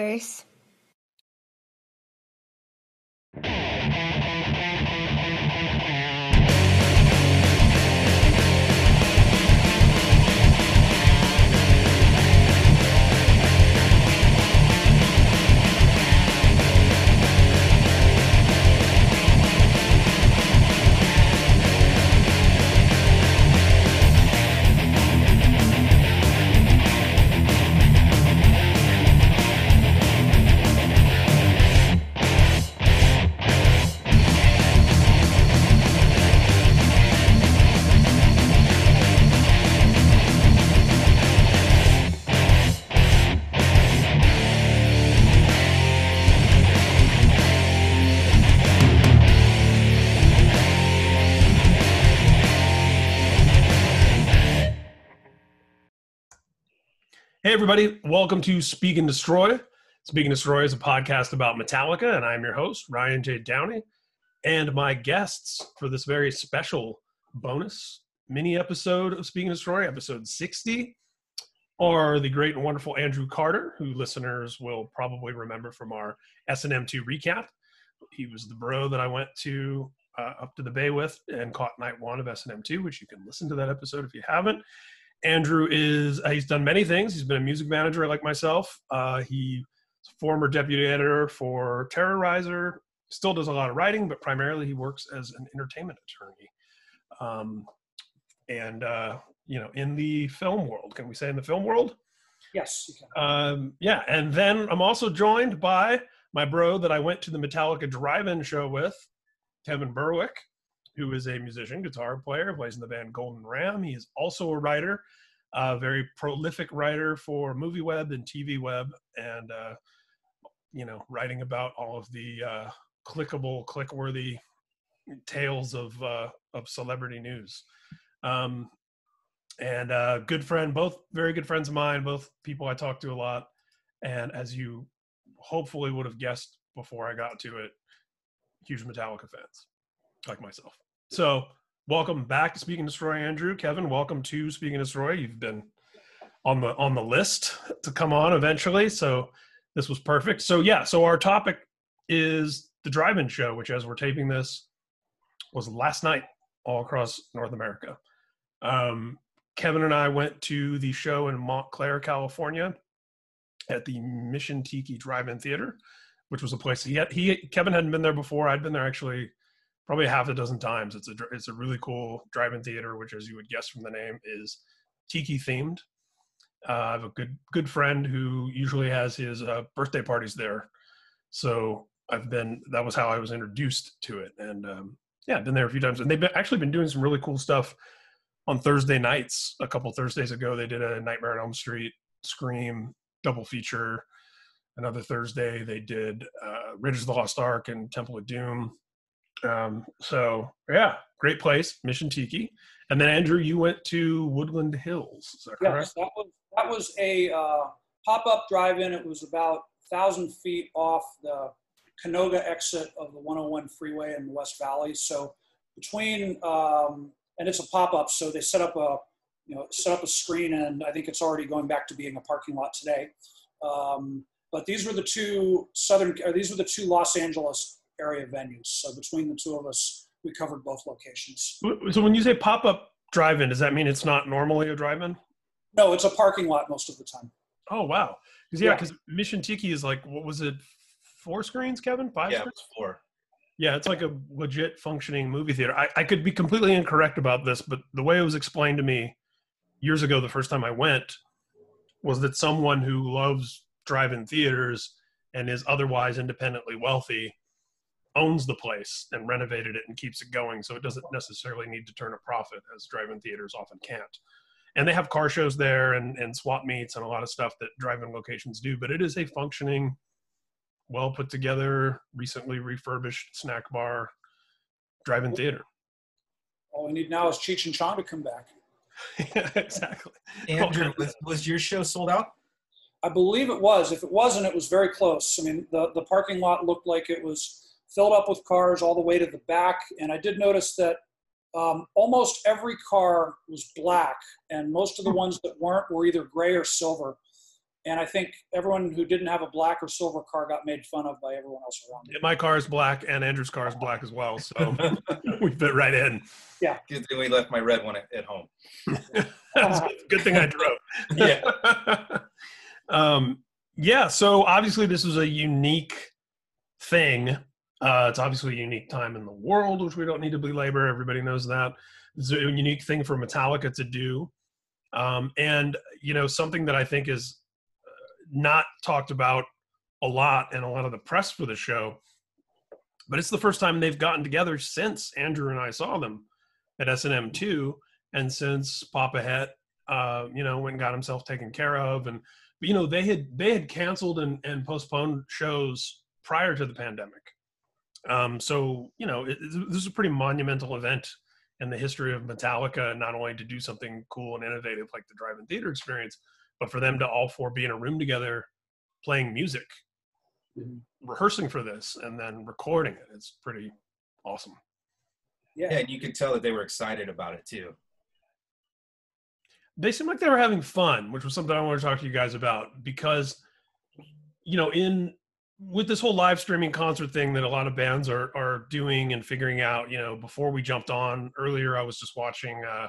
Talkers. Everybody. Welcome to Speak and Destroy. Speak and Destroy is a podcast about Metallica, and I'm your host, Ryan J. Downey. And my guests for this very special bonus mini episode of Speak and Destroy, episode 60, are the great and wonderful Andrew Carter, who listeners will probably remember from our S&M2 recap. He was the bro that I went to uh, up to the bay with and caught night one of S&M2, which you can listen to that episode if you haven't. Andrew is uh, he's done many things. He's been a music manager like myself. Uh, he's a former deputy editor for Terrorizer. Still does a lot of writing, but primarily he works as an entertainment attorney. Um, and uh, you know, in the film world, can we say in the film world? Yes, you can. Um, yeah, and then I'm also joined by my bro that I went to the Metallica drive-in show with, Kevin Burwick who is a musician, guitar player, plays in the band Golden Ram. He is also a writer, a very prolific writer for Movie Web and TV Web, and uh, you know, writing about all of the uh, clickable, click-worthy tales of uh, of celebrity news. Um, and uh, good friend, both very good friends of mine, both people I talk to a lot. And as you hopefully would have guessed before I got to it, huge Metallica fans like myself. So, welcome back to Speak and Destroy, Andrew. Kevin, welcome to Speak and Destroy. You've been on the on the list to come on eventually, so this was perfect. So, yeah, so our topic is the drive-in show, which, as we're taping this, was last night all across North America. Um, Kevin and I went to the show in Montclair, California, at the Mission Tiki Drive-In Theater, which was a place he had, he Kevin hadn't been there before. I'd been there actually probably half a dozen times. It's a it's a really cool drive-in theater, which, as you would guess from the name, is tiki themed. Uh, I have a good good friend who usually has his uh, birthday parties there, so I've been. That was how I was introduced to it, and um, yeah, I've been there a few times. And they've been, actually been doing some really cool stuff on Thursday nights. A couple Thursdays ago, they did a Nightmare on Elm Street, Scream double feature. Another Thursday, they did uh, Raiders of the Lost Ark and Temple of Doom. Um, so yeah, great place, Mission Tiki. And then Andrew, you went to Woodland Hills. Is that correct? Yes, that was that was a uh, pop-up drive-in. It was about thousand feet off the Canoga exit of the 101 freeway in the West Valley. So between um, and it's a pop-up, so they set up a you know set up a screen, and I think it's already going back to being a parking lot today. Um, but these were the two southern, these were the two Los Angeles area venues. So between the two of us, we covered both locations. So when you say pop up drive in, does that mean it's not normally a drive in? No, it's a parking lot most of the time. Oh, wow. Because, yeah, because yeah. Mission Tiki is like, what was it, four screens, Kevin? Five yeah, screens? four. Yeah, it's like a legit functioning movie theater. I, I could be completely incorrect about this, but the way it was explained to me years ago, the first time I went, was that someone who loves drive-in theaters and is otherwise independently wealthy owns the place and renovated it and keeps it going so it doesn't necessarily need to turn a profit as drive-in theaters often can't. And they have car shows there and, and swap meets and a lot of stuff that drive-in locations do but it is a functioning well put together recently refurbished snack bar drive-in theater. All we need now is cheech and chong to come back. Yeah, exactly. Andrew was, was your show sold out? I believe it was. If it wasn't, it was very close. I mean, the, the parking lot looked like it was filled up with cars all the way to the back. And I did notice that um, almost every car was black, and most of the ones that weren't were either gray or silver. and I think everyone who didn't have a black or silver car got made fun of by everyone else around. me. My car is black, and Andrew's car is black as well, so we fit right in. Yeah, good thing we left my red one at, at home. That's a good thing I drove. Yeah. um, yeah. So obviously, this was a unique thing. Uh, it's obviously a unique time in the world, which we don't need to belabor. Everybody knows that. It's a unique thing for Metallica to do, um, and you know something that I think is uh, not talked about a lot in a lot of the press for the show. But it's the first time they've gotten together since Andrew and I saw them at S and M two, and since Papa Het uh, you know, went and got himself taken care of. And you know, they had they had canceled and, and postponed shows prior to the pandemic. Um, so you know, it, this is a pretty monumental event in the history of Metallica, not only to do something cool and innovative like the drive-in theater experience, but for them to all four be in a room together playing music, Mhm. rehearsing for this, and then recording it. It's pretty awesome. Yeah. Yeah, and you could tell that they were excited about it too. they seemed like they were having fun, which was something I want to talk to you guys about because, you know, in with this whole live streaming concert thing that a lot of bands are are doing and figuring out, you know, before we jumped on earlier, I was just watching uh,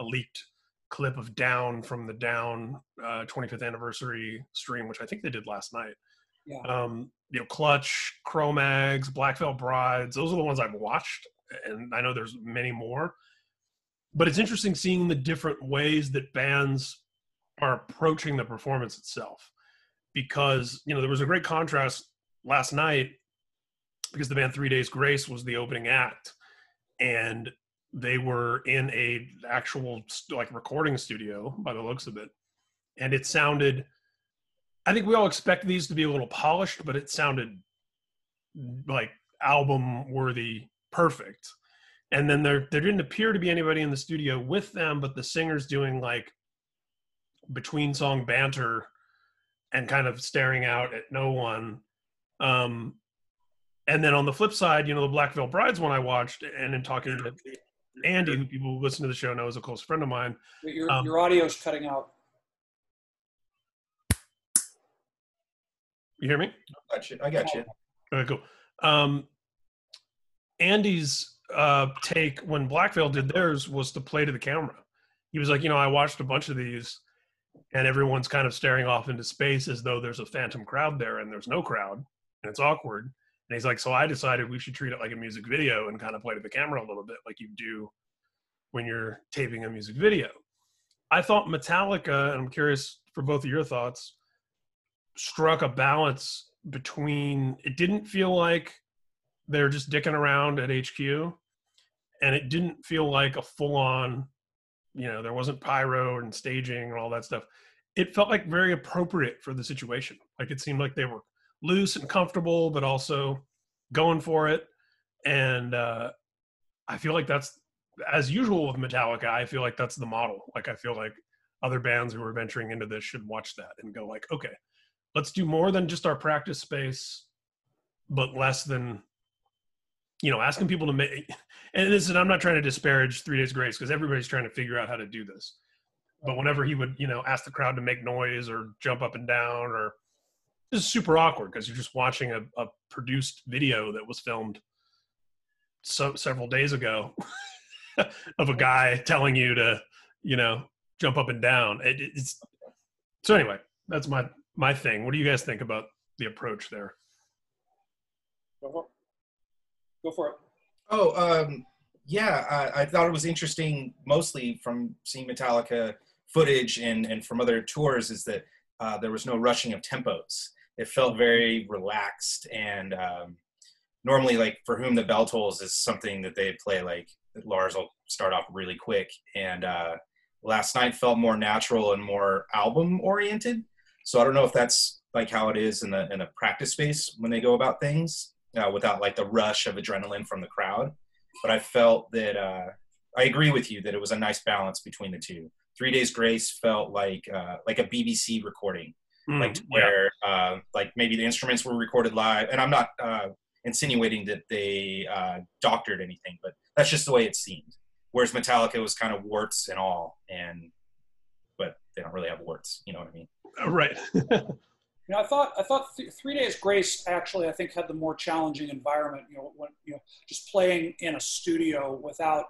a leaked clip of Down from the Down uh, 25th anniversary stream, which I think they did last night. Yeah. Um, you know, Clutch, Cro-Mags, Black Veil Brides, those are the ones I've watched, and I know there's many more but it's interesting seeing the different ways that bands are approaching the performance itself because you know there was a great contrast last night because the band three days grace was the opening act and they were in a actual like recording studio by the looks of it. And it sounded i think we all expect these to be a little polished but it sounded like album worthy perfect. And then there there didn't appear to be anybody in the studio with them but the singers doing like between song banter and kind of staring out at no one um and then on the flip side you know the black veil brides one i watched and in talking to andy who people who listen to the show know is a close friend of mine But your Um, your audio's cutting out. you hear me I got you. I got you. Okay, cool. Um, Andy's uh, take when Black Veil did theirs was to play to the camera. He was like, you know, I watched a bunch of these, and everyone's kind of staring off into space as though there's a phantom crowd there, and there's no crowd, and it's awkward. And he's like, so I decided we should treat it like a music video and kind of play to the camera a little bit, like you do when you're taping a music video. I thought Metallica, and I'm curious for both of your thoughts, struck a balance between it didn't feel like they're just dicking around at HQ and it didn't feel like a full on you know there wasn't pyro and staging and all that stuff. It felt like very appropriate for the situation. Like it seemed like they were loose and comfortable but also going for it. And uh i feel like that's as usual with metallica i feel like that's the model. Like i feel like other bands who are venturing into this should watch that and go like okay let's do more than just our practice space but less than you know asking people to make and this is i'm not trying to disparage three days grace because everybody's trying to figure out how to do this. But whenever he would you know ask the crowd to make noise or jump up and down or is super awkward because you're just watching a, a produced video that was filmed so several days ago of a guy telling you to you know jump up and down. It, it's so anyway that's my my thing. What do you guys think about the approach there. Go for it. Oh, um, yeah. I, I thought it was interesting, mostly from seeing Metallica footage and and from other tours, is that uh, there was no rushing of tempos. It felt very relaxed and um, normally, like for whom the bell tolls is something that they play. Like Lars will start off really quick, and uh, last night felt more natural and more album oriented. So I don't know if that's like how it is in the in a practice space when they go about things uh, without like the rush of adrenaline from the crowd. But I felt that uh, I agree with you that it was a nice balance between the two. Three Days Grace felt like uh, like a BBC recording, Mm, like to yeah. where uh, like maybe the instruments were recorded live. And I'm not uh, insinuating that they uh, doctored anything, but that's just the way it seemed. Whereas Metallica was kind of warts and all, and but they don't really have warts. You know what I mean? right. You know, I thought I thought th- Three Days Grace actually I think had the more challenging environment. You know, when you know just playing in a studio without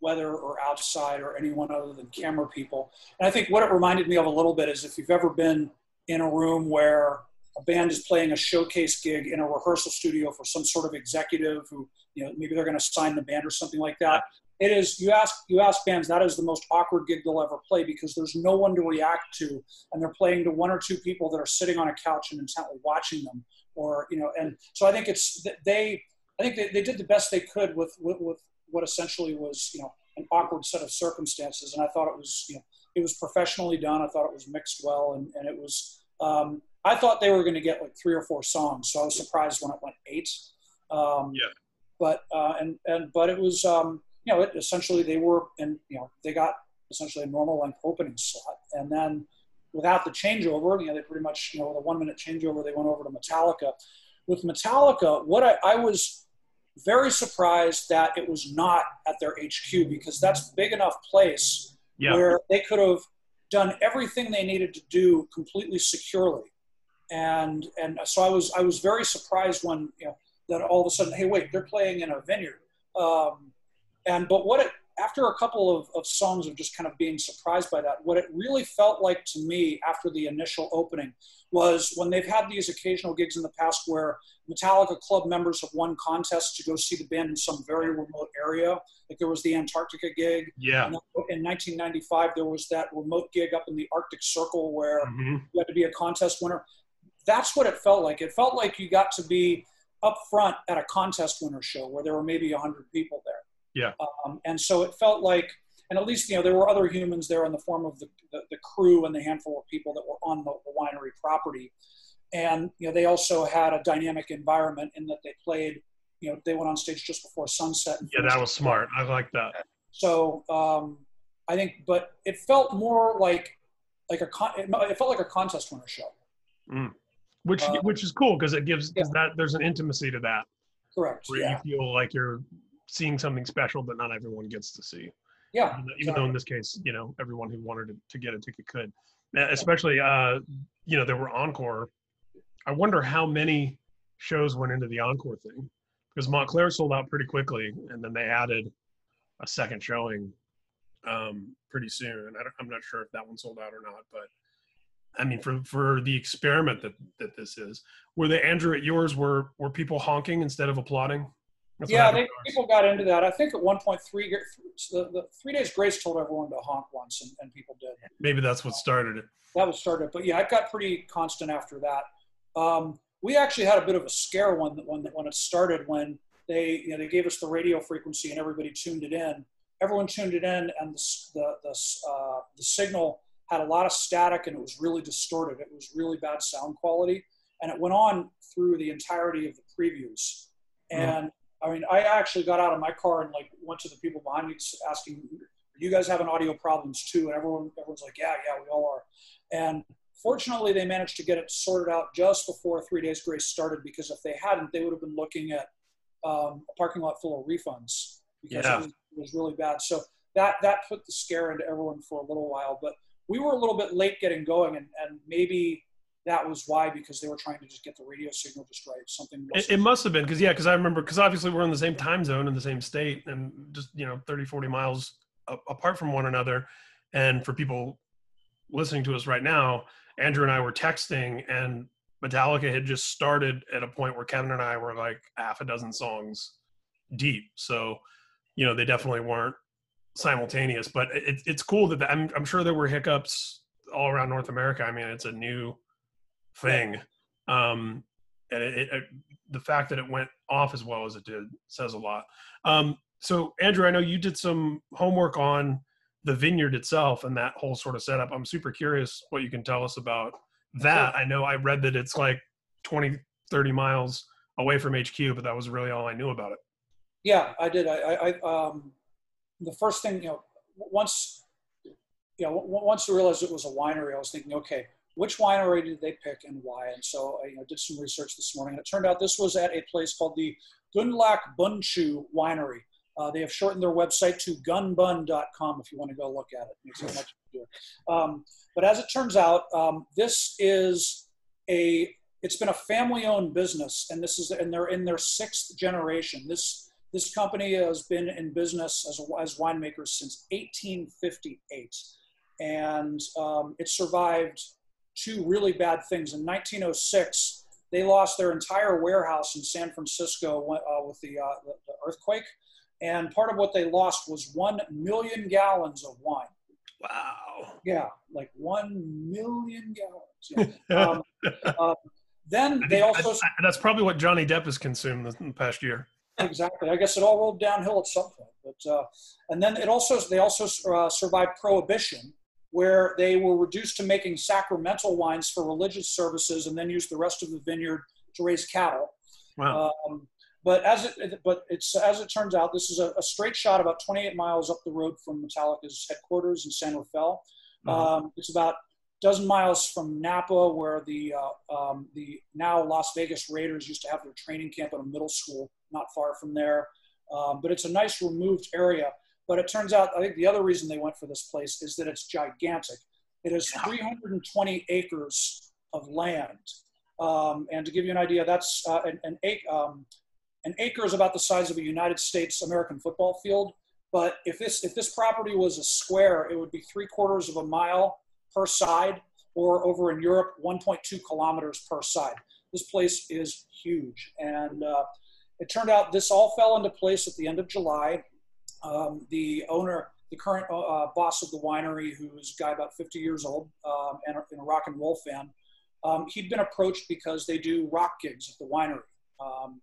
weather or outside or anyone other than camera people. And I think what it reminded me of a little bit is if you've ever been in a room where a band is playing a showcase gig in a rehearsal studio for some sort of executive who you know maybe they're going to sign the band or something like that it is you ask you ask bands that is the most awkward gig they'll ever play because there's no one to react to and they're playing to one or two people that are sitting on a couch and intently watching them or you know and so i think it's they i think they, they did the best they could with, with, with what essentially was you know an awkward set of circumstances and i thought it was you know it was professionally done i thought it was mixed well and, and it was um, i thought they were going to get like three or four songs so i was surprised when it went eight um, yeah. but uh, and and but it was um, you know, it essentially they were, and you know, they got essentially a normal length opening slot, and then without the changeover, you know, they pretty much, you know, with a one minute changeover, they went over to Metallica. With Metallica, what I, I was very surprised that it was not at their HQ because that's big enough place yeah. where they could have done everything they needed to do completely securely. And and so I was I was very surprised when you know that all of a sudden, hey, wait, they're playing in a vineyard. Um, and but what it after a couple of, of songs of just kind of being surprised by that, what it really felt like to me after the initial opening was when they've had these occasional gigs in the past where Metallica club members have won contests to go see the band in some very remote area. Like there was the Antarctica gig. Yeah. In 1995, there was that remote gig up in the Arctic Circle where mm-hmm. you had to be a contest winner. That's what it felt like. It felt like you got to be up front at a contest winner show where there were maybe 100 people there. Yeah. Um, and so it felt like, and at least, you know, there were other humans there in the form of the, the, the crew and the handful of people that were on the, the, winery property. And, you know, they also had a dynamic environment in that they played, you know, they went on stage just before sunset. Yeah, that was smart. I like that. So um, I think, but it felt more like, like a, con- it felt like a contest winner show. Mm. Which, um, which is cool because it gives yeah. that there's an intimacy to that. Correct. Where yeah. you feel like you're seeing something special that not everyone gets to see. Yeah. Even, exactly. though in this case, you know, everyone who wanted to, to get a ticket could. Especially, uh, you know, there were encore. I wonder how many shows went into the encore thing because Montclair sold out pretty quickly, and then they added a second showing um, pretty soon. I am not sure if that one sold out or not, but I mean, for for the experiment that that this is, were the Andrew at yours were were people honking instead of applauding? That's yeah, they, people got into that. I think at one point, three the, the three days grace told everyone to honk once, and, and people did. Maybe that's what started it. That was started, but yeah, it got pretty constant after that. Um, we actually had a bit of a scare when when when it started when they you know they gave us the radio frequency and everybody tuned it in. Everyone tuned it in, and the the the, uh, the signal had a lot of static and it was really distorted. It was really bad sound quality, and it went on through the entirety of the previews. Hmm. And I mean, I actually got out of my car and like went to the people behind me asking, "Are you guys having audio problems too?" And everyone, everyone's like, "Yeah, yeah, we all are." And fortunately, they managed to get it sorted out just before Three Days Grace started. Because if they hadn't, they would have been looking at um, a parking lot full of refunds because yeah. it, was, it was really bad. So that that put the scare into everyone for a little while. But we were a little bit late getting going, and, and maybe that was why because they were trying to just get the radio signal just right. Something. It, it, must have been because yeah, because I remember because obviously we're in the same time zone in the same state and just you know 30, 40 miles apart from one another. And for people listening to us right now, Andrew and I were texting, and Metallica had just started at a point where Kevin and I were like half a dozen songs deep. So, you know, they definitely weren't simultaneous. But it, it's cool that the, I'm, I'm sure there were hiccups all around North America. I mean, it's a new thing. Um, and it, it, the fact that it went off as well as it did says a lot. Um, so, Andrew, I know you did some homework on the vineyard itself and that whole sort of setup. I'm super curious what you can tell us about that. I know I read that it's like 20, 30 miles away from HQ, but that was really all I knew about it. Yeah, I did. I, I, um, the first thing, you know, once, you know, once I realized it was a winery, I was thinking, okay, which winery did they pick and why? And so I you know, did some research this morning. And it turned out this was at a place called the Gundlach Bundschuh Winery. Uh, they have shortened their website to gunbun.com if you want to go look at it. It much. Um, but as it turns out, um, this is a it's been a family-owned business, and this is and they're in their sixth generation. This this company has been in business as, as winemakers since 1858, and um, it survived two really bad things. In 1906, they lost their entire warehouse in San Francisco uh, with the, uh, the, the earthquake, and part of what they lost was one million gallons of wine. Wow. Yeah, like one million gallons. Yeah. um, uh, then they also. That's probably what Johnny Depp has consumed in the past year. Exactly. I guess it all rolled downhill at some point. But uh, and then it also they also uh, survived prohibition, where they were reduced to making sacramental wines for religious services, and then used the rest of the vineyard to raise cattle. Wow. Um, but as it but it's as it turns out, this is a, a, straight shot about 28 miles up the road from Metallica's headquarters in San Rafael. Uh-huh. Um, it's about a dozen miles from Napa, where the uh, um, the now Las Vegas Raiders used to have their training camp at a middle school not far from there. Um, but it's a nice removed area. But it turns out, I think the other reason they went for this place is that it's gigantic. It is 320 acres of land. Um, and to give you an idea, that's uh, an, an, um, an acre is about the size of a United States American football field. But if this if this property was a square, it would be three quarters of a mile per side, or over in Europe, 1.2 kilometers per side. This place is huge, and uh, it turned out this all fell into place at the end of July. Um, the owner, the current uh, uh boss of the winery, who is a guy about 50 years old um, and, a, and, a, rock and roll fan, um, he'd been approached because they do rock gigs at the winery. Um,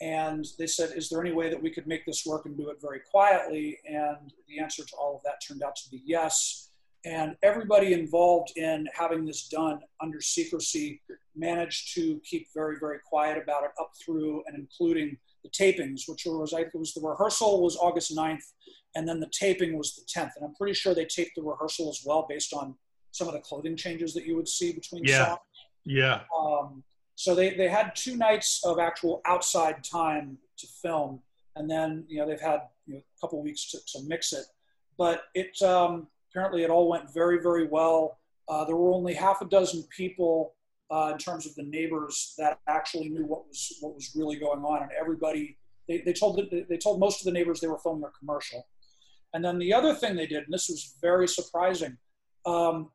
and they said, Is there any way that we could make this work and do it very quietly? And the answer to all of that turned out to be yes. And everybody involved in having this done under secrecy managed to keep very, very quiet about it up through and including the tapings, which was, I think it was the rehearsal was August 9th, and then the taping was the 10th. And I'm pretty sure they taped the rehearsal as well based on some of the clothing changes that you would see between yeah. songs. Yeah. Um, so they, they had two nights of actual outside time to film, and then you know they've had you know, a couple weeks to, to mix it. But it um, apparently it all went very, very well. Uh, there were only half a dozen people uh, in terms of the neighbors that actually knew what was what was really going on, and everybody they, they told they told most of the neighbors they were filming a commercial. And then the other thing they did, and this was very surprising, um,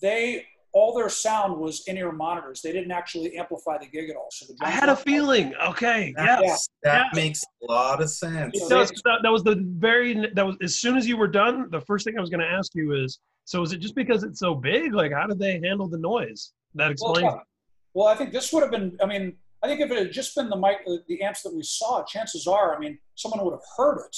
they all their sound was in-ear monitors. They didn't actually amplify the gig at all. So the I had a feeling. Okay, that, yes, that yes. makes a lot of sense. It does. That, that was the very that was as soon as you were done. The first thing I was going to ask you is, so is it just because it's so big? Like, how did they handle the noise? That explains. Well, well I think this would have been. I mean, I think if it had just been the mic, the amps that we saw, chances are, I mean, someone would have heard it.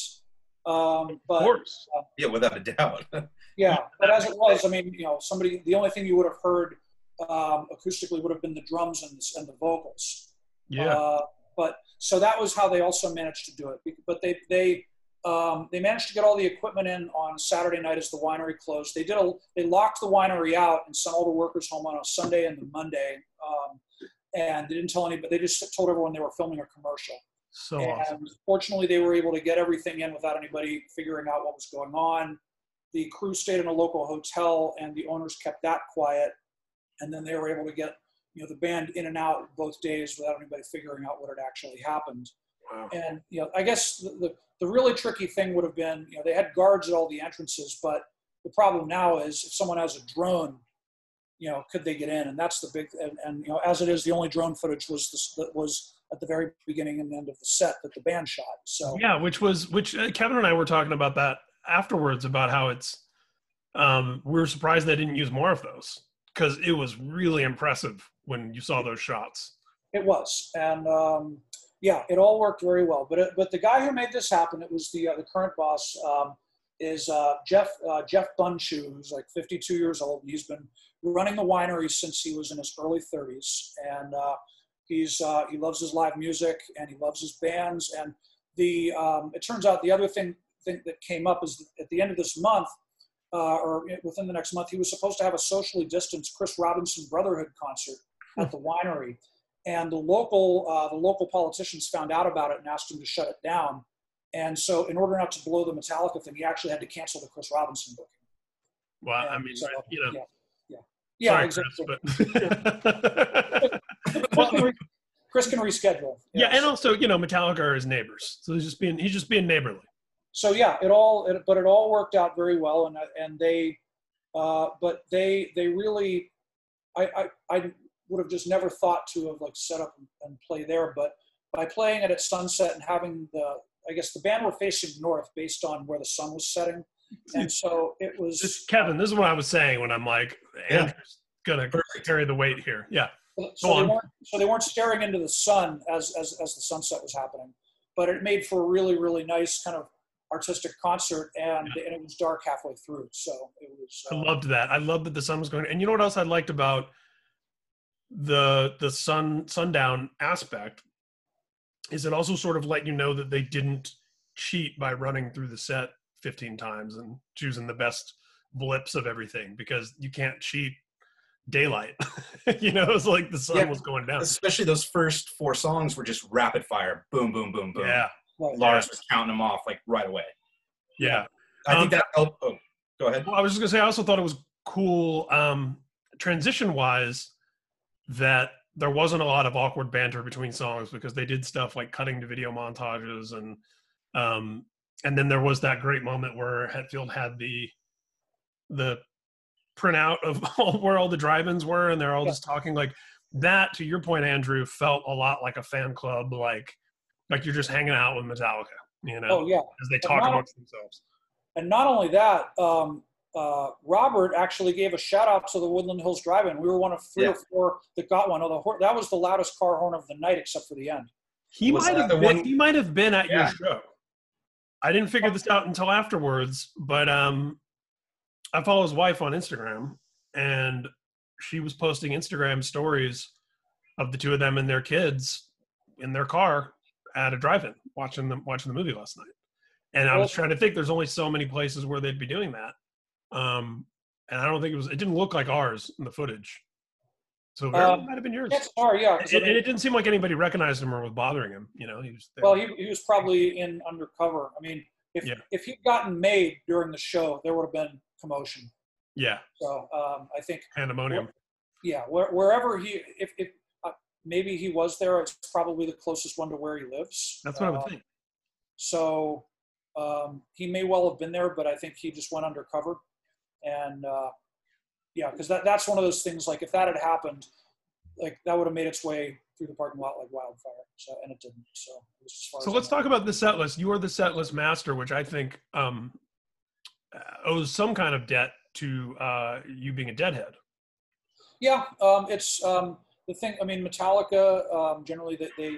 Um, but, of course. Uh, yeah, without a doubt. Yeah, but as it was, I mean, you know, somebody, the only thing you would have heard um, acoustically would have been the drums and the, and the vocals. Yeah. Uh, but so that was how they also managed to do it. But they they um, they managed to get all the equipment in on Saturday night as the winery closed. They did a they locked the winery out and sent all the workers home on a Sunday and the Monday. Um, and they didn't tell anybody. But they just told everyone they were filming a commercial. So and awesome. fortunately, they were able to get everything in without anybody figuring out what was going on the crew stayed in a local hotel and the owners kept that quiet and then they were able to get you know the band in and out both days without anybody figuring out what had actually happened wow. and you know i guess the, the, the really tricky thing would have been you know they had guards at all the entrances but the problem now is if someone has a drone you know could they get in and that's the big and, and you know as it is the only drone footage was this that was at the very beginning and end of the set that the band shot so yeah which was which uh, kevin and i were talking about that afterwards about how it's um, we were surprised they didn't use more of those because it was really impressive when you saw those shots. It was, and um, yeah, it all worked very well. But it, but the guy who made this happen, it was the uh, the current boss, um, is uh, Jeff uh, Jeff Bundschu, who's like 52 years old, and he's been running the winery since he was in his early 30s, and uh, he's uh, he loves his live music and he loves his bands, and the um, it turns out the other thing thing that came up is at the end of this month, uh, or within the next month, he was supposed to have a socially distanced Chris Robinson Brotherhood concert at the winery, and the local uh, the local politicians found out about it and asked him to shut it down. And so, in order not to blow the Metallica thing, he actually had to cancel the Chris Robinson booking. Well, I mean, so, you know, yeah, yeah, yeah, sorry, exactly. Chris, but Chris, can reschedule. yeah, and so- also, you know, Metallica are his neighbors, so he's just being he's just being neighborly. so yeah, it all, it, but it all worked out very well, and and they, uh, but they they really, I, I I would have just never thought to have like set up and, and play there, but by playing it at sunset and having the, I guess the band were facing north based on where the sun was setting, and so it was. This, Kevin, this is what I was saying when I'm like, Yeah. Andrew's gonna carry the weight here. Yeah, so they on. weren't so they weren't staring into the sun as, as as the sunset was happening but it made for a really really nice kind of artistic concert and, and it was dark halfway through so it was I uh, loved that. I loved that the sun was going. And you know what else I liked about the the sun sundown aspect is it also sort of let you know that they didn't cheat by running through the set 15 times and choosing the best blips of everything because you can't cheat daylight. you know, it's like the sun Yeah. was going down. Especially those first four songs were just rapid fire. Boom, boom, boom, boom. Yeah, right. Lars was counting them off like right away. yeah. I Um, think that helped. Oh, go ahead. Well, I was just gonna say, I also thought it was cool, um, transition wise, that there wasn't a lot of awkward banter between songs because they did stuff like cutting to video montages and, um, and then there was that great moment where Hetfield had the, the printout of all, where all the drive-ins were, and they're all Yeah. just talking like that. To your point, Andrew, felt a lot like a fan club, like, like you're just hanging out with Metallica, you know, oh yeah as they talk not- amongst themselves. and not only that um, uh, robert actually gave a shout out to the woodland hills drive-in we were one of three Yeah. or four that got one. Oh, that was the loudest car horn of the night except for the end He Was might have the been. one- He might have been at Yeah. your show. I didn't figure this out until afterwards, but um, I follow his wife on Instagram, and she was posting Instagram stories of the two of them and their kids in their car at a drive-in watching them watching the movie last night. And I was trying to think. There's only so many places where they'd be doing that, um, and I don't think it was. It didn't look like ours in the footage, so it very Um, might have been yours. Yes, sorry, yeah. 'cause I And, and it didn't seem like anybody recognized him or was bothering him. You know, he was. There. Well, he, he was probably in undercover. I mean, if Yeah. if he'd gotten made during the show, there would have been commotion. yeah, So um, I think, pandemonium. yeah, where, wherever he, if, if uh, maybe he was there, it's probably the closest one to where he lives. That's what I would think. So um, he may well have been there, but I think he just went undercover. And uh, yeah, because that, that's one of those things. Like if that had happened, like that would have made its way through the parking lot like wildfire. So and it didn't. So it was as far So let's talk about the set list. You are the set list master, which I think um, uh, owes some kind of debt to uh, you being a deadhead. Yeah, um, it's um, the thing. I mean, Metallica um, generally they, they,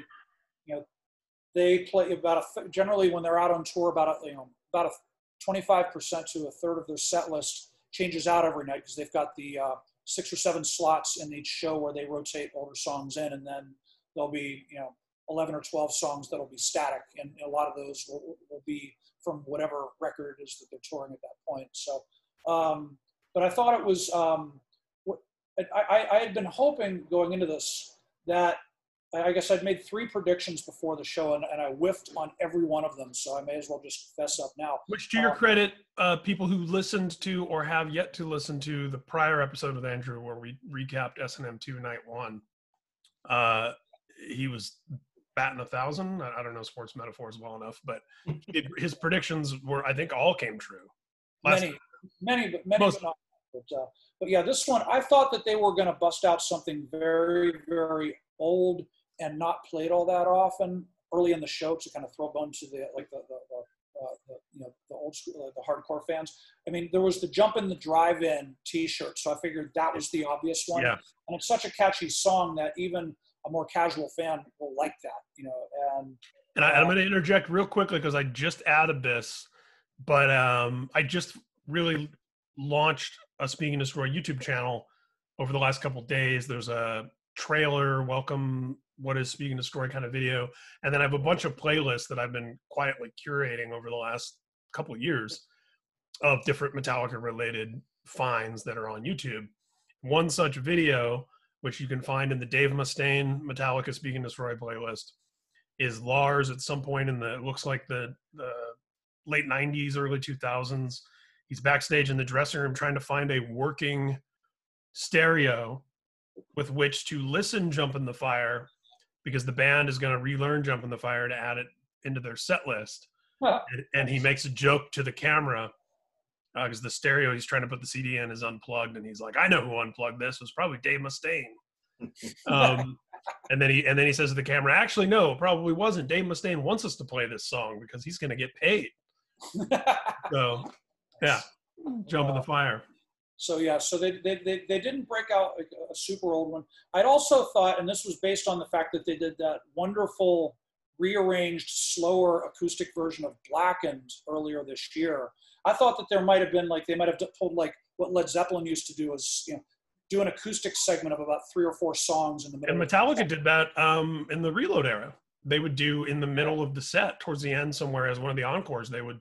you know, they play about a th- generally when they're out on tour about a you know about a twenty five percent to a third of their set list changes out every night because they've got the uh, six or seven slots in each show where they rotate older songs in, and then there'll be you know eleven or twelve songs that'll be static, and a lot of those will, will be from whatever record it is that they're touring at that point. So, um, but I thought it was. Um, I, I had been hoping going into this that I guess I'd made three predictions before the show and, and I whiffed on every one of them. So I may as well just fess up now. Which, to your Um, credit, uh, people who listened to or have yet to listen to the prior episode with Andrew, where we recapped S and M two night one, uh, he was batting a thousand. I, I don't know sports metaphors well enough, but it, his predictions were, I think, all came true. Last many, many, but many, Most- but not. But, uh, but yeah, this one I thought that they were going to bust out something very, very old and not played all that often early in the show to kind of throw a bone to the like the, the, the, uh, the you know the old school uh, the hardcore fans. I mean, there was the jump in the drive-in T-shirt, so I figured that was the obvious one. Yeah. And it's such a catchy song that even a more casual fan will like that, you know. And And I, I'm going to interject real quickly because I just added this, but um, I just really launched a Speaking to Destroy YouTube channel over the last couple of days. There's a trailer, welcome, what is Speaking to story kind of video, and then I have a bunch of playlists that I've been quietly curating over the last couple of years of different Metallica related finds that are on YouTube. One such video, which you can find in the Dave Mustaine Metallica Speak and Destroy playlist, is Lars at some point in the looks like the the late 90s early 2000s he's backstage in the dressing room trying to find a working stereo with which to listen jump in the fire because the band is going to relearn jump in the fire to add it into their set list. Huh. and, and he makes a joke to the camera because the stereo he's trying to put the cd in is unplugged and he's like i know who unplugged this it was probably dave mustaine. Um, and then he and then he says to the camera actually no it probably wasn't. Dave mustaine wants us to play this song because he's going to get paid. So yeah. Jump in the fire So yeah, so they, they, they, they didn't break out a, a super old one. I'd also thought, and this was based on the fact that they did that wonderful rearranged, slower acoustic version of Blackened earlier this year. I thought that there might have been like they might have pulled like what Led Zeppelin used to do is you know do an acoustic segment of about three or four songs in the middle. and metallica did that um, in the reload era they would do in the middle of the set towards the end somewhere as one of the encores they would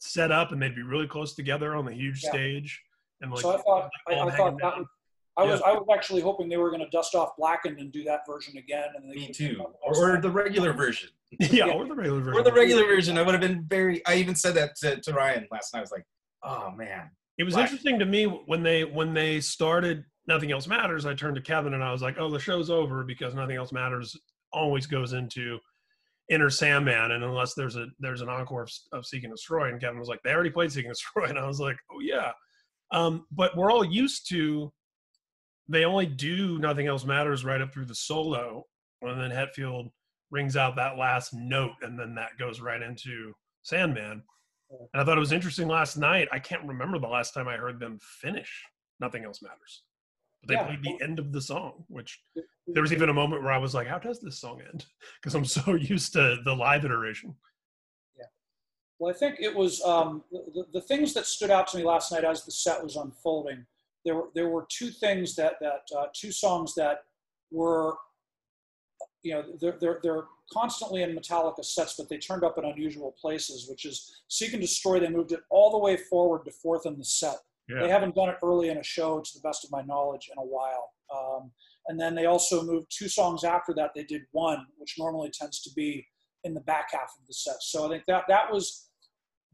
set up and they'd be really close together on the huge Yeah. stage and like so I thought I, I thought that down. was, I was I was actually hoping they were going to dust off Blackened and do that version again. And they Me too. Or, or the regular version. yeah, or the regular version. Or the regular version. I would have been very. I even said that to, to Ryan last night. I was like, oh man. It was Black. interesting to me when they when they started Nothing Else Matters. I turned to Kevin and I was like, "Oh, the show's over because Nothing Else Matters always goes into Enter Sandman, and unless there's a there's an encore of, of Seek and Destroy." And Kevin was like, "They already played Seek and Destroy," and I was like, "Oh yeah," um, but we're all used to they only do Nothing Else Matters right up through the solo, and then Hetfield rings out that last note, and then that goes right into Sandman. And I thought it was interesting last night. I can't remember the last time I heard them finish Nothing Else Matters. But they Yeah. played the end of the song, which there was even a moment where I was like, how does this song end? Because I'm so used to the live iteration. Well, I think it was um, the, the- things that stood out to me last night as the set was unfolding. There were there were two things that that uh, two songs that were, you know, they're, they're they're constantly in Metallica sets, but they turned up in unusual places. Which is Seek and Destroy. They moved it all the way forward to fourth in the set. They haven't done it early in a show, to the best of my knowledge, in a while. Um, and then they also moved two songs after that. They did one, which normally tends to be in the back half of the set. So I think that that was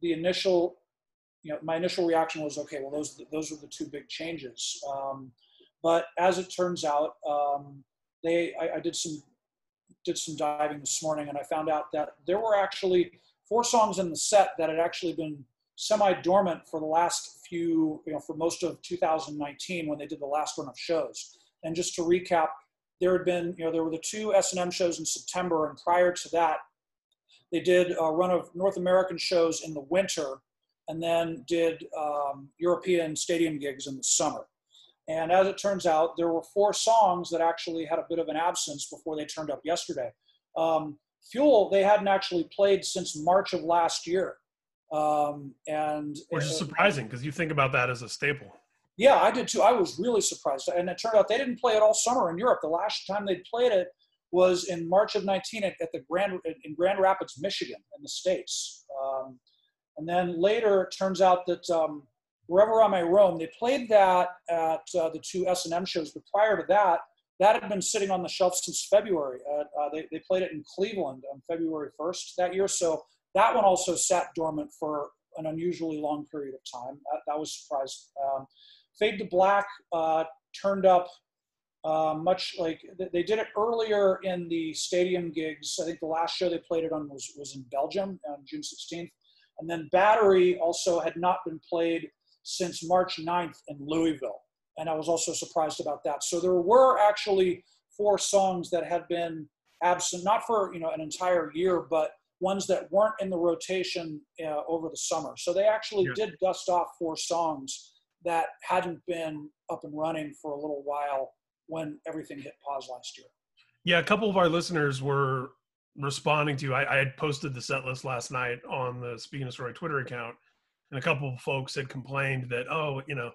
the initial. You know, my initial reaction was, okay, well, those those were the two big changes. Um, but as it turns out, um, they I, I did some did some diving this morning, and I found out that there were actually four songs in the set that had actually been semi-dormant for the last few, you know, for most of 2019 when they did the last run of shows. And just to recap, there had been, you know, there were the two S&M shows in September, and prior to that, they did a run of North American shows in the winter, and then did um, European stadium gigs in the summer. And as it turns out, there were four songs that actually had a bit of an absence before they turned up yesterday. Um, Fuel, they hadn't actually played since March of last year. Um, and Which is uh, surprising because you think about that as a staple. yeah, I did too. I was really surprised. And it turned out they didn't play it all summer in Europe. The last time they played it was in March of 19 at, at the Grand in Grand Rapids, Michigan, in the States. Um, and then later, it turns out that um, wherever I may roam, they played that at uh, the two S&M shows. But prior to that, that had been sitting on the shelf since February. Uh, uh, they, they played it in Cleveland on February 1st that year. So that one also sat dormant for an unusually long period of time. That, that was surprising. Um, Fade to Black uh, turned up uh, much like they did it earlier in the stadium gigs. I think the last show they played it on was, was in Belgium on June 16th. And then Battery also had not been played since March 9th in Louisville. And I was also surprised about that. So there were actually four songs that had been absent, not for you know an entire year, but ones that weren't in the rotation uh, over the summer. So they actually Yeah. did dust off four songs that hadn't been up and running for a little while when everything hit pause last year. Yeah, a couple of our listeners were responding to. I, I had posted the set list last night on the Speaking of Story Twitter account, and a couple of folks had complained that, oh, you know,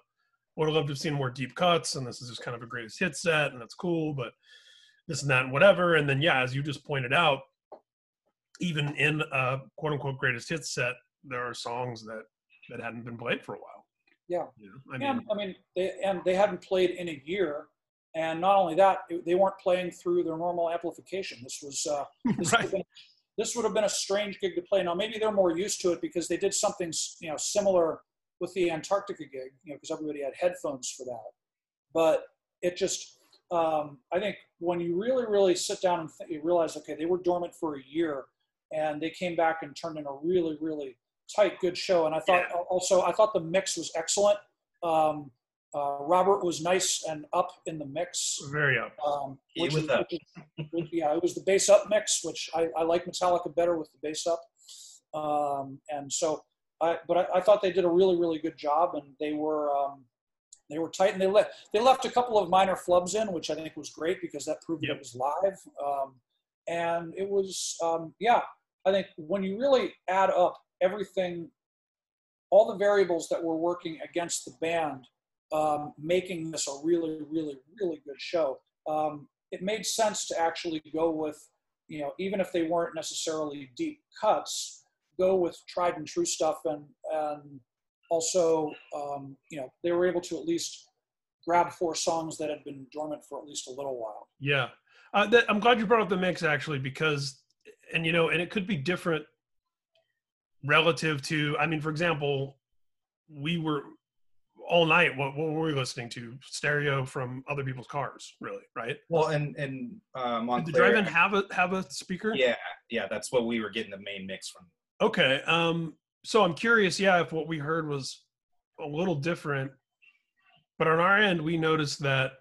would have loved to have seen more deep cuts, and this is just kind of a greatest hit set, and that's cool, but this and that and whatever. And then, yeah, as you just pointed out, even in a quote unquote greatest hit set, there are songs that that hadn't been played for a while. Yeah. You know, I mean, and I mean, they and they hadn't played in a year, And not only that, it, they weren't playing through their normal amplification. This was uh, this, would Right. have been, this would have been a strange gig to play. Now maybe they're more used to it because they did something you know similar with the Antarctica gig, you know, because everybody had headphones for that. But it just, um, I think when you really, really sit down and th- you realize, okay, they were dormant for a year, and they came back and turned in a really, really tight, good show. And I thought also, I thought the mix was excellent. Um, uh, Robert was nice and up in the mix. Very up. Um, which was up. which which- yeah, it was the bass up mix, which I, I like Metallica better with the bass up. Um, and so, I, but I, I thought they did a really, really good job, and they were um, they were tight, and they left they left a couple of minor flubs in, which I think was great because that proved that Yep. it was live. Um, and it was, um, yeah, I think when you really add up everything, all the variables that were working against the band, um, making this a really, really, really good show. Um, it made sense to actually go with, you know, even if they weren't necessarily deep cuts, go with tried and true stuff, and and also, um, you know, they were able to at least grab four songs that had been dormant for at least a little while. Yeah, uh, that, I'm glad you brought up the mix actually because, and you know, and it could be different relative to. I mean, for example, we were all night. What, what were we listening to? Stereo from other people's cars, really, right? Well, and and uh, Did the drive-in have a have a speaker? Yeah, yeah, that's what we were getting the main mix from. Okay. Um, so I'm curious, yeah, if what we heard was a little different. But on our end, we noticed that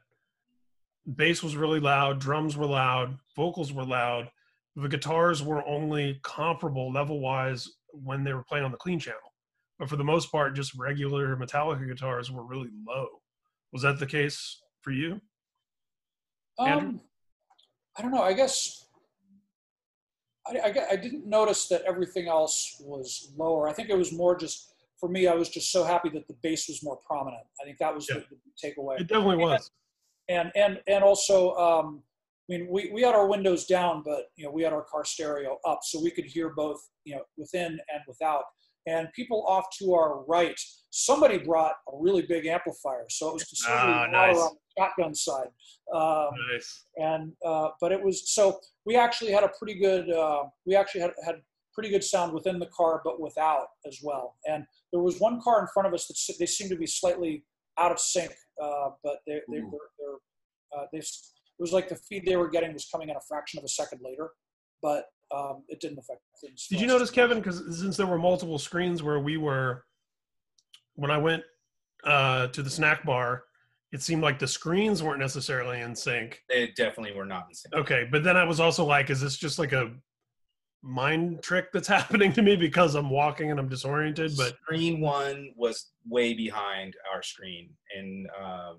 bass was really loud, drums were loud, vocals were loud. The guitars were only comparable level wise when they were playing on the clean channel. But for the most part, just regular Metallica guitars were really low. Was that the case for you? Andrew? Um, I don't know. I guess I, I, I didn't notice that everything else was lower. I think it was more just for me. I was just so happy that the bass was more prominent. I think that was Yeah. the, the takeaway. It definitely was. and and and also um, I mean we, we had our windows down but you know we had our car stereo up so we could hear both you know within and without and people off to our right somebody brought a really big amplifier so it was considerably louder nice. on the shotgun side um, Nice. and uh, but it was so we actually had a pretty good uh, we actually had had pretty good sound within the car but without as well and there was one car in front of us that they seemed to be slightly out of sync uh, but they they Ooh. were they're, uh, they it was like the feed they were getting was coming in a fraction of a second later but um, it didn't affect things Did you notice. Kevin? Because since there were multiple screens where we were, when I went uh, to the snack bar, it seemed like the screens weren't necessarily in sync. They definitely were not in sync. Okay, but then I was also like, is this just like a mind trick that's happening to me because I'm walking and I'm disoriented? But screen one was way behind our screen, and um,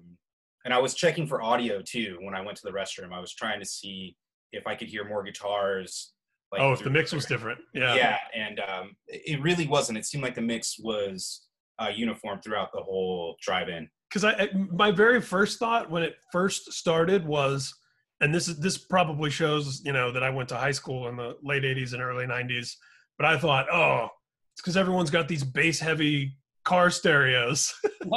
and I was checking for audio too when I went to the restroom. I was trying to see if I could hear more guitars. Like oh, if the mix was different, yeah. Yeah, and um, it it really wasn't. It seemed like the mix was uh, uniform throughout the whole drive-in. because I I- my very first thought when it first started was, and this is this probably shows you know that I went to high school in the late '80s and early '90s, but I thought, oh, it's because everyone's got these bass heavy car stereos.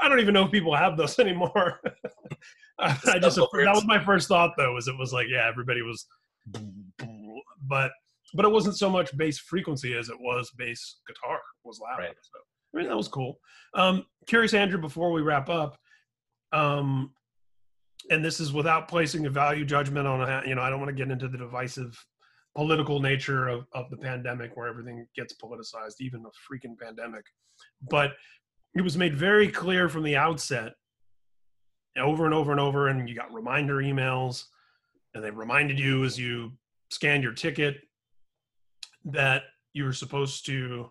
I don't even know if people have those anymore. I I just that was my first thought though, was it was like yeah, everybody was, but but it wasn't so much bass frequency as it was bass guitar was loud. Right. So I mean that was cool. Um, curious, Andrew, before we wrap up, um, and this is without placing a value judgment on a, you know I don't want to get into the divisive political nature of, of the pandemic where everything gets politicized, even the freaking pandemic. But it was made very clear from the outset, over and over and over, and you got reminder emails, and they reminded you as you scanned your ticket that you were supposed to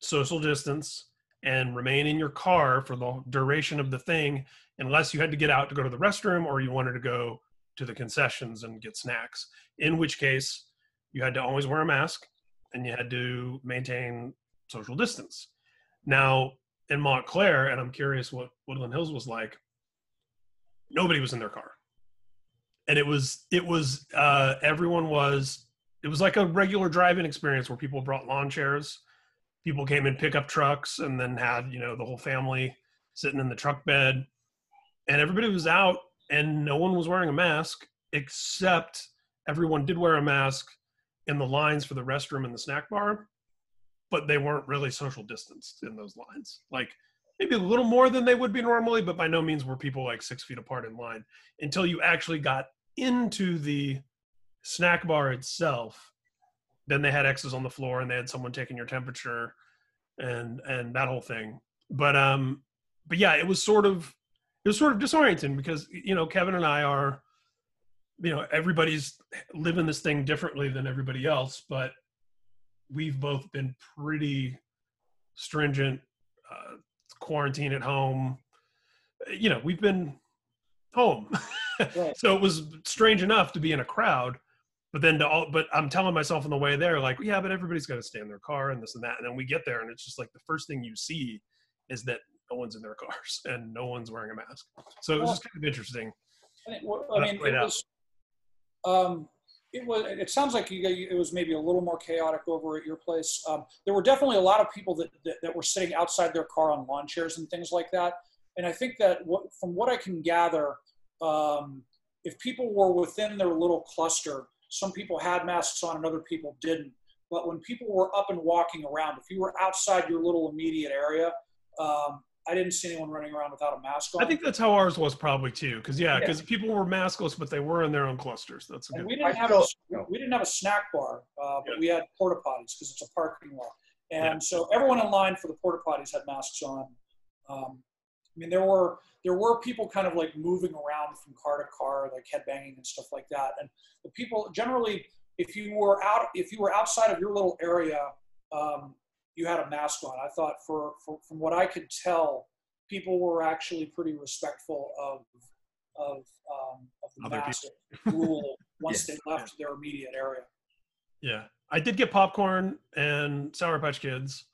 social distance and remain in your car for the duration of the thing unless you had to get out to go to the restroom or you wanted to go to the concessions and get snacks in which case you had to always wear a mask and you had to maintain social distance. Now in montclair and i'm curious what woodland hills was like nobody was in their car and it was it was uh everyone was it was like a regular drive-in experience where people brought lawn chairs people came in pickup trucks and then had you know the whole family sitting in the truck bed and everybody was out and no one was wearing a mask except everyone did wear a mask in the lines for the restroom and the snack bar, but they weren't really social distanced in those lines. Like maybe a little more than they would be normally, but by no means were people like six feet apart in line until you actually got into the snack bar itself. Then they had X's on the floor and they had someone taking your temperature and and that whole thing. But um but yeah, it was sort of it was sort of disorienting because you know Kevin and I are you know everybody's living this thing differently than everybody else, but we've both been pretty stringent uh, quarantine at home. You know, we've been home. Right. so it was strange enough to be in a crowd, but then to all, but I'm telling myself on the way there, like, yeah, but everybody's got to stay in their car and this and that. And then we get there and it's just like the first thing you see is that no one's in their cars and no one's wearing a mask. So it was just kind of interesting. I, well, I mean, it was, um, it was. It sounds like you, it was maybe a little more chaotic over at your place. Um, there were definitely a lot of people that, that, that were sitting outside their car on lawn chairs and things like that. And I think that what, from what I can gather, um, if people were within their little cluster, some people had masks on and other people didn't. But when people were up and walking around, if you were outside your little immediate area, um, I didn't see anyone running around without a mask on. I think that's how ours was probably too, because yeah, because yeah. people were maskless, but they were in their own clusters. That's a good. we didn't have a, we didn't have a snack bar, uh, but yeah. we had porta potties because it's a parking lot, and yeah. so everyone in line for the porta potties had masks on. Um, I mean, there were there were people kind of like moving around from car to car, like headbanging and stuff like that, and the people generally, if you were out if you were outside of your little area. Um, you had a mask on. I thought for, for from what I could tell, people were actually pretty respectful of of, um, of the Other mask rule once yeah. they left their immediate area. Yeah, I did get popcorn and Sour Patch Kids,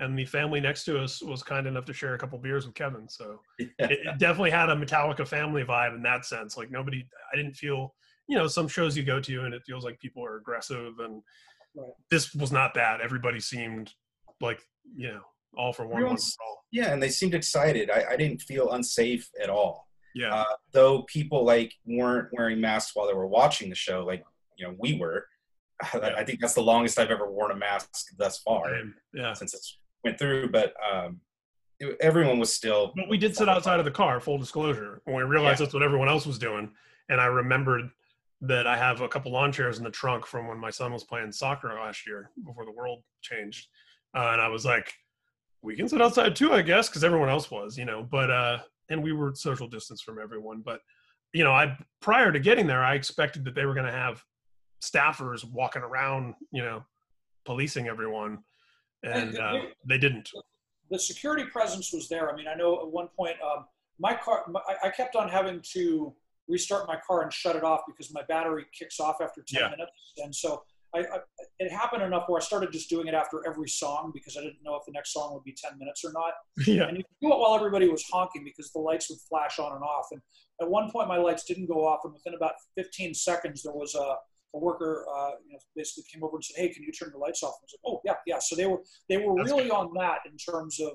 and the family next to us was kind enough to share a couple beers with Kevin. So yeah. it, it definitely had a Metallica family vibe in that sense. Like nobody, I didn't feel, you know, some shows you go to and it feels like people are aggressive, and right. this was not that. Everybody seemed like you know all for one, one for all. Yeah, and they seemed excited. I, I didn't feel unsafe at all. Yeah. Uh, though people like weren't wearing masks while they were watching the show, like you know we were. Yeah. I think that's the longest I've ever worn a mask thus far. Yeah. Since it went through, but um, it, everyone was still. But we did sit outside of the car. Full disclosure, when we realized yeah. that's what everyone else was doing, and I remembered that I have a couple lawn chairs in the trunk from when my son was playing soccer last year before the world changed uh, and I was like, we can sit outside too, I guess, because everyone else was, you know. But uh, and we were social distance from everyone. But you know, I prior to getting there, I expected that they were going to have staffers walking around, you know, policing everyone, and, uh, they didn't. The security presence was there. I mean, I know at one point, um, my car, my, I kept on having to restart my car and shut it off because my battery kicks off after 10 yeah. minutes. And so I, I, it happened enough where I started just doing it after every song because I didn't know if the next song would be 10 minutes or not. Yeah. And you do it while everybody was honking because the lights would flash on and off. And at one point, my lights didn't go off, and within about 15 seconds, there was a, a worker uh, you know, basically came over and said, "Hey, can you turn the lights off?" I was like, "Oh, yeah, yeah." So they were they were That's really good. on that in terms of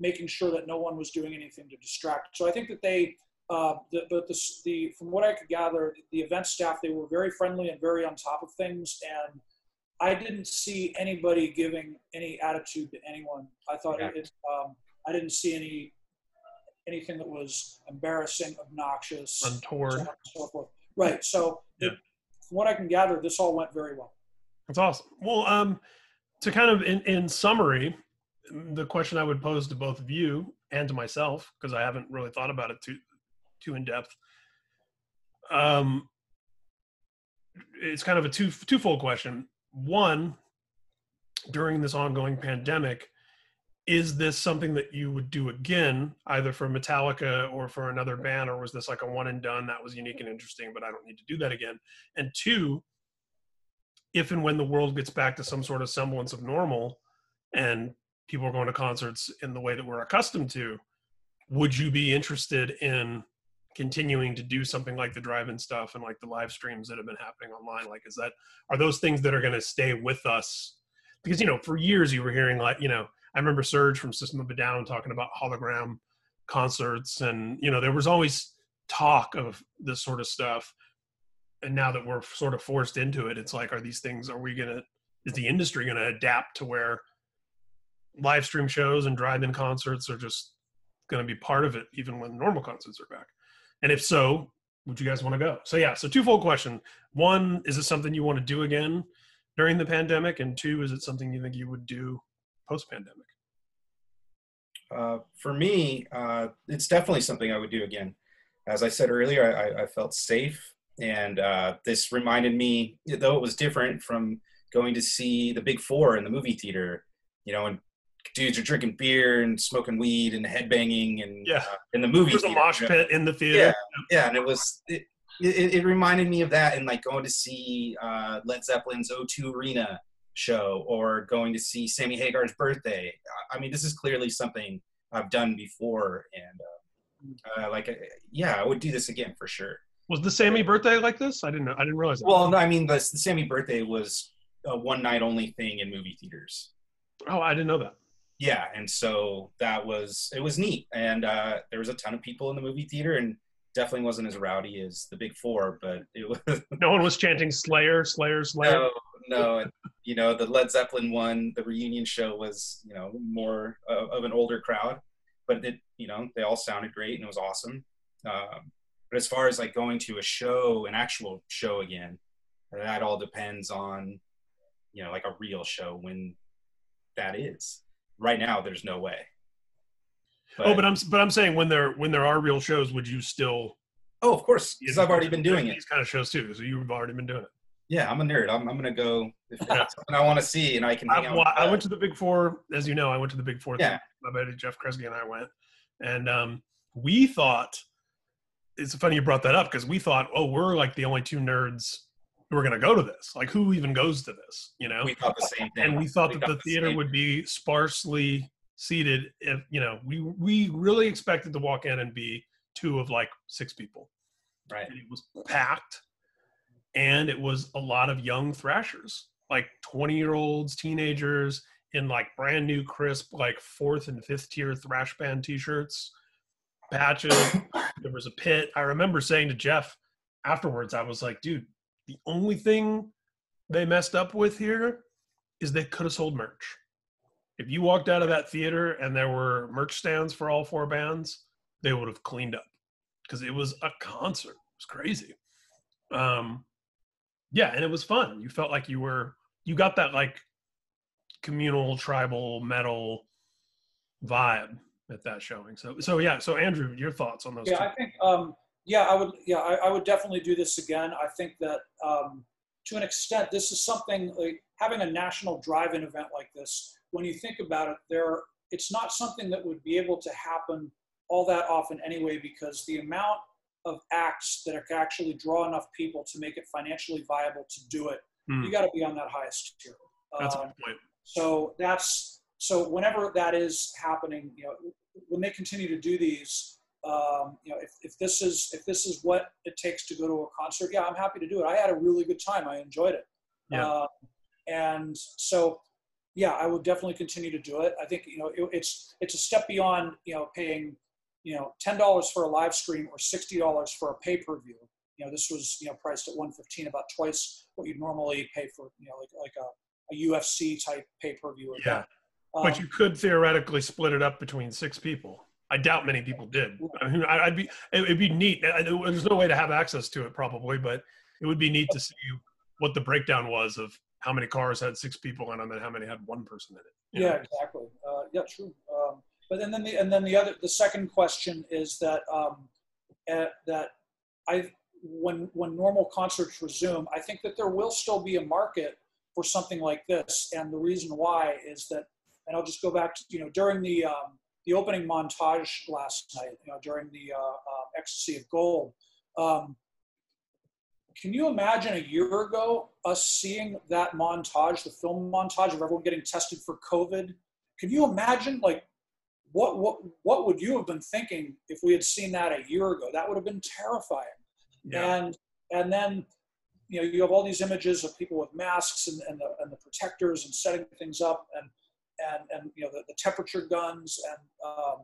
making sure that no one was doing anything to distract. So I think that they uh, the, but the, the, from what I could gather, the event staff they were very friendly and very on top of things, and I didn't see anybody giving any attitude to anyone. I thought yeah. it, um, I didn't see any anything that was embarrassing, obnoxious, untoward, so forth. Right. So, yeah. it, from what I can gather, this all went very well. That's awesome. Well, um, to kind of in, in summary, the question I would pose to both of you and to myself, because I haven't really thought about it too too in depth. Um, it's kind of a two twofold question one, during this ongoing pandemic, is this something that you would do again, either for Metallica or for another band, or was this like a one and done that was unique and interesting, but I don't need to do that again? And two, if and when the world gets back to some sort of semblance of normal and people are going to concerts in the way that we're accustomed to, would you be interested in continuing to do something like the drive-in stuff and like the live streams that have been happening online like is that are those things that are going to stay with us because you know for years you were hearing like you know i remember serj from system of a down talking about hologram concerts and you know there was always talk of this sort of stuff. And now that we're sort of forced into it it's like are these things are we gonna is the industry gonna adapt to where live stream shows and drive-in concerts are just gonna be part of it even when normal concerts are back? And if so would you guys want to go? So yeah so twofold question. One is it something you want to do again during the pandemic? And two is it something you think you would do post-pandemic uh, for me, uh, it's definitely something I would do again. As I said earlier, I, I felt safe, and uh, this reminded me, though it was different from going to see the Big Four in the movie theater. You know, and dudes are drinking beer and smoking weed and headbanging, and Yeah. uh, in the movie there's a theater, mosh you know? pit in the theater Yeah, yeah, and it was it, it, it reminded me of that, and like going to see uh, Led Zeppelin's O2 Arena show, or going to see Sammy Hagar's birthday. I mean, this is clearly something I've done before, and uh, uh, like, uh, yeah, I would do this again for sure. was the sammy birthday like this i didn't know i didn't realize that Well, no, I mean, the, the Sammy birthday was a one night only thing in movie theaters. oh i didn't know that Yeah, and so that was it was neat, and uh, there was a ton of people in the movie theater, and definitely wasn't as rowdy as the Big Four, but it was no one was chanting slayer slayer slayer no, no, and, you know the Led Zeppelin one, the reunion show was you know more of, of an older crowd, but it you know they all sounded great and it was awesome. Um, but as far as like going to a show, an actual show again, that all depends on you know like a real show when that is. Right now, there's no way. Oh but i'm but i'm saying when there when there are real shows would you still oh, of course, because I've already been doing it. these kind of shows too so you've already been doing it Yeah, I'm a nerd. I'm, I'm gonna go if Yeah. something I want to see and I can. I, well, I went to the big four as you know i went to the big four Yeah. my buddy jeff kresge and i went and um we thought it's funny you brought that up because we thought oh we're like the only two nerds who are going to go to this like who even goes to this you know We thought the same thing. and we thought that the thought theater same. would be sparsely seated if you know we we really expected to walk in and be two of like six people. Right. and it was packed and it was a lot of young thrashers like 20 year olds teenagers in like brand new crisp like fourth and fifth tier thrash band t-shirts patches. There was a pit. I remember saying to jeff afterwards i was like dude the only thing they messed up with here is they could have sold merch if you walked out of that theater and there were merch stands for all four bands they would have cleaned up because it was a concert it was crazy um yeah and it was fun you felt like you were you got that like communal tribal metal vibe at that showing so so yeah so andrew your thoughts on those Yeah, two I think, um, yeah, I would, yeah, I, I would definitely do this again. I think that um, to an extent, this is something like having a national drive-in event like this. When you think about it, there, it's not something that would be able to happen all that often anyway, because the amount of acts that can actually draw enough people to make it financially viable to do it, Hmm. you got to be on that highest tier. that's Um, point so that's so whenever that is happening, you know, when they continue to do these, um, you know, if, if this is if this is what it takes to go to a concert, yeah, I'm happy to do it. I had a really good time. I enjoyed it. Yeah. Uh, and so, yeah, I would definitely continue to do it. I think you know it, it's it's a step beyond you know paying you know ten dollars for a live stream or sixty dollars for a pay per view. You know, this was you know priced at one fifteen, about twice what you'd normally pay for you know like like a a UFC type pay per view Yeah. Um, but you could theoretically split it up between six people i doubt many people did I mean, i'd be it would be neat there's no way to have access to it probably but it would be neat to see what the breakdown was of how many cars had six people in them and how many had one person in it yeah, know? exactly. Uh, yeah, true. Um, but then, then the and then the other the second question is that um, uh, that I when when normal concerts resume, I think that there will still be a market for something like this, and the reason why is that, and I'll just go back to you know during the um, the opening montage last night, you know during the uh, uh, Ecstasy of Gold. Um, can you imagine a year ago us seeing that montage, the film montage of everyone getting tested for COVID? Can you imagine like what what what would you have been thinking if we had seen that a year ago? That would have been terrifying. yeah And and then you know you have all these images of people with masks and, and the and the protectors and setting things up and and and you know the, the temperature guns and um,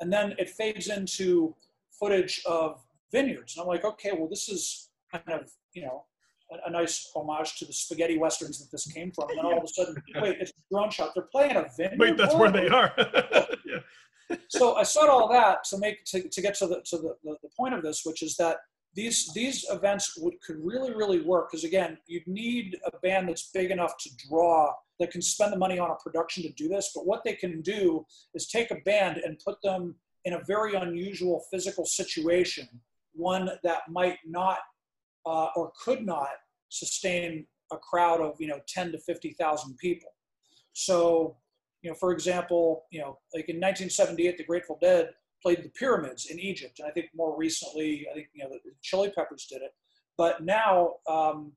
and then it fades into footage of vineyards. And I'm like, okay, well, this is kind of, you know, a, a nice homage to the spaghetti westerns that this came from. And then all of a sudden, wait, it's a drone shot. They're playing a vineyard. Wait, that's where they are. yeah. so I said all that to make to, to get to the to the, the, the point of this, which is that these these events would could really really work because again, you'd need a band that's big enough to draw that can spend the money on a production to do this. But what they can do is take a band and put them in a very unusual physical situation, one that might not uh, or could not sustain a crowd of you know 10 to 50,000 people. So, you know, for example, you know, like in 1978, the Grateful Dead played the pyramids in Egypt, and I think more recently, I think you know, the Chili Peppers did it. But now, um,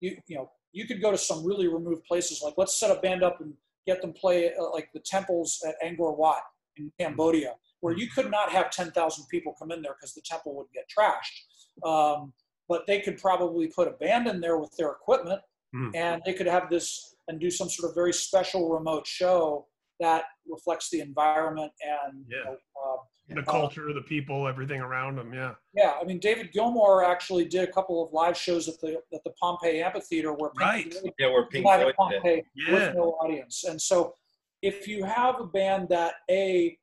you you know, you could go to some really removed places. Like let's set a band up and get them play uh, like the temples at Angkor Wat in Cambodia, where you could not have 10,000 people come in there because the temple would get trashed. Um, but they could probably put a band in there with their equipment mm. and they could have this and do some sort of very special remote show that reflects the environment and yeah. you know, uh, the culture, uh, the people, everything around them. Yeah. Yeah, I mean, David Gilmour actually did a couple of live shows at the at the Pompeii Amphitheater where Pink right. Floyd, yeah, where Pink Floyd Pompeii yeah. with no audience, and so if you have a band that a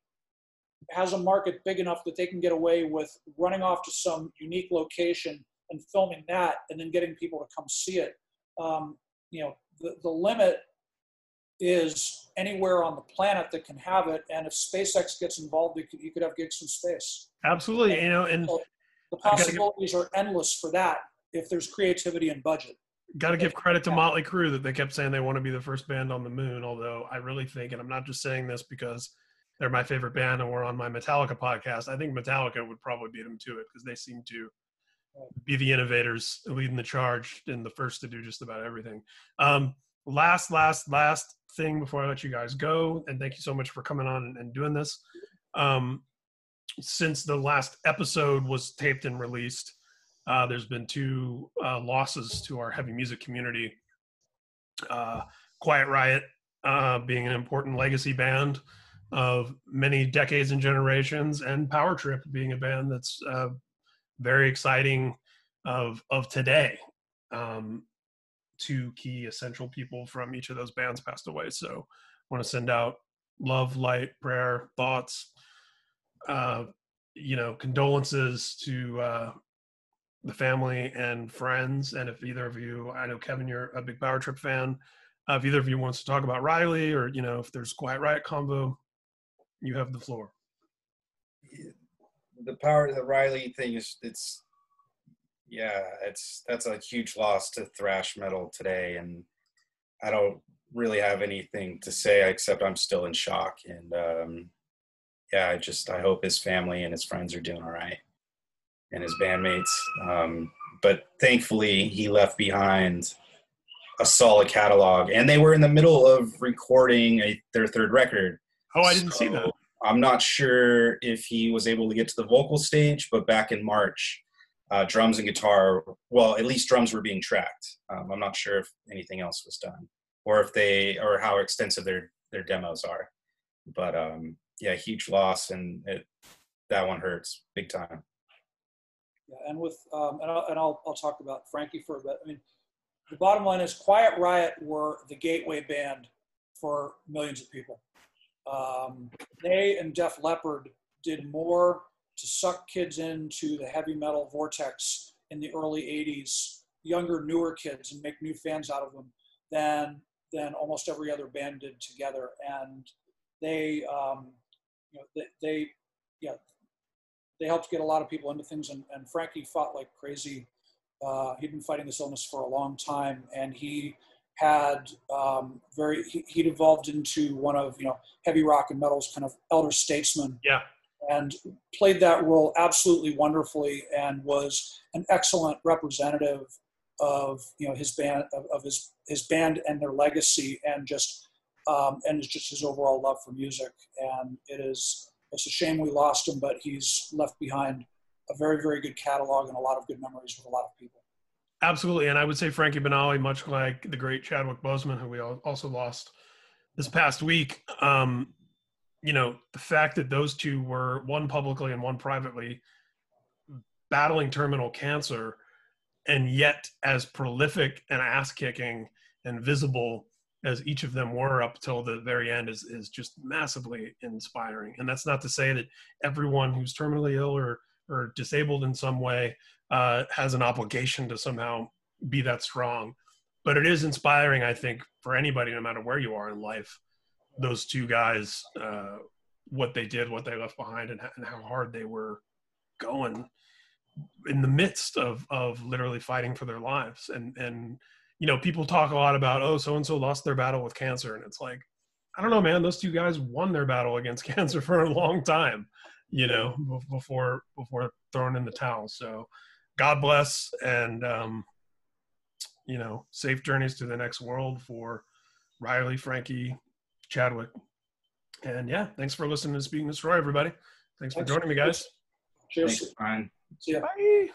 has a market big enough that they can get away with running off to some unique location and filming that and then getting people to come see it. Um, you know, the, the limit is anywhere on the planet that can have it. And if SpaceX gets involved, you could, you could have gigs from space. Absolutely. And, you know, and so the possibilities give, are endless for that if there's creativity and budget. Got to give credit to Motley Crue that they kept saying they want to be the first band on the moon. Although I really think, and I'm not just saying this because they're my favorite band and we're on my Metallica podcast. I think Metallica would probably beat them to it because they seem to be the innovators leading the charge and the first to do just about everything. Um, last, last, last thing before I let you guys go, and thank you so much for coming on and, and doing this. Um, since the last episode was taped and released, uh, there's been two uh, losses to our heavy music community. Uh, Quiet Riot uh, being an important legacy band of many decades and generations, and Power Trip being a band that's uh, very exciting of of today. Um, two key essential people from each of those bands passed away. So I want to send out love, light, prayer, thoughts, uh, you know, condolences to uh, the family and friends. And if either of you, I know Kevin, you're a big Power Trip fan. Uh, if either of you wants to talk about Riley or, you know, if there's Quiet Riot combo, you have the floor the power of the Riley thing is it's yeah, it's that's a huge loss to thrash metal today, and I don't really have anything to say except I'm still in shock. And um, yeah, I just I hope his family and his friends are doing all right, and his bandmates. Um, but thankfully, he left behind a solid catalog, and they were in the middle of recording a, their third record. Oh, I didn't so, see that. I'm not sure if he was able to get to the vocal stage, but back in March, uh, drums and guitar, well, at least drums were being tracked. Um, I'm not sure if anything else was done or if they, or how extensive their, their demos are. But um, yeah, huge loss and it, that one hurts big time. Yeah, and with, um, and, I'll, and I'll, I'll talk about Frankie for a bit. I mean, the bottom line is Quiet Riot were the gateway band for millions of people. Um, they and Def Leppard did more to suck kids into the heavy metal vortex in the early 80s, younger, newer kids, and make new fans out of them than than almost every other band did together. And they, um, you know, they, they, yeah, they helped get a lot of people into things. And, and Frankie fought like crazy. Uh, he'd been fighting this illness for a long time, and he had um, very he, would evolved into one of you know heavy rock and metal's kind of elder statesman. Yeah. And played that role absolutely wonderfully and was an excellent representative of you know his band of, of his his band and their legacy and just um, and just his overall love for music. And it is it's a shame we lost him but he's left behind a very very good catalog and a lot of good memories with a lot of people Absolutely, and I would say Frankie Banali, much like the great Chadwick Boseman, who we also lost this past week. Um, you know, the fact that those two were one publicly and one privately battling terminal cancer and yet as prolific and ass kicking and visible as each of them were up till the very end is, is just massively inspiring. And that's not to say that everyone who's terminally ill or, or disabled in some way uh, has an obligation to somehow be that strong. But it is inspiring, I think, for anybody, no matter where you are in life, those two guys, uh, what they did, what they left behind, and, and how hard they were going in the midst of of literally fighting for their lives. And and you know people talk a lot about oh so and so lost their battle with cancer. And it's like i don't know man those two guys won their battle against cancer for a long time you know before before throwing in the towel. So god bless and um you know safe journeys to the next world for riley frankie chadwick and yeah thanks for listening to Speak and Destroy everybody thanks for joining me guys Cheers. Thanks, Brian. See ya. bye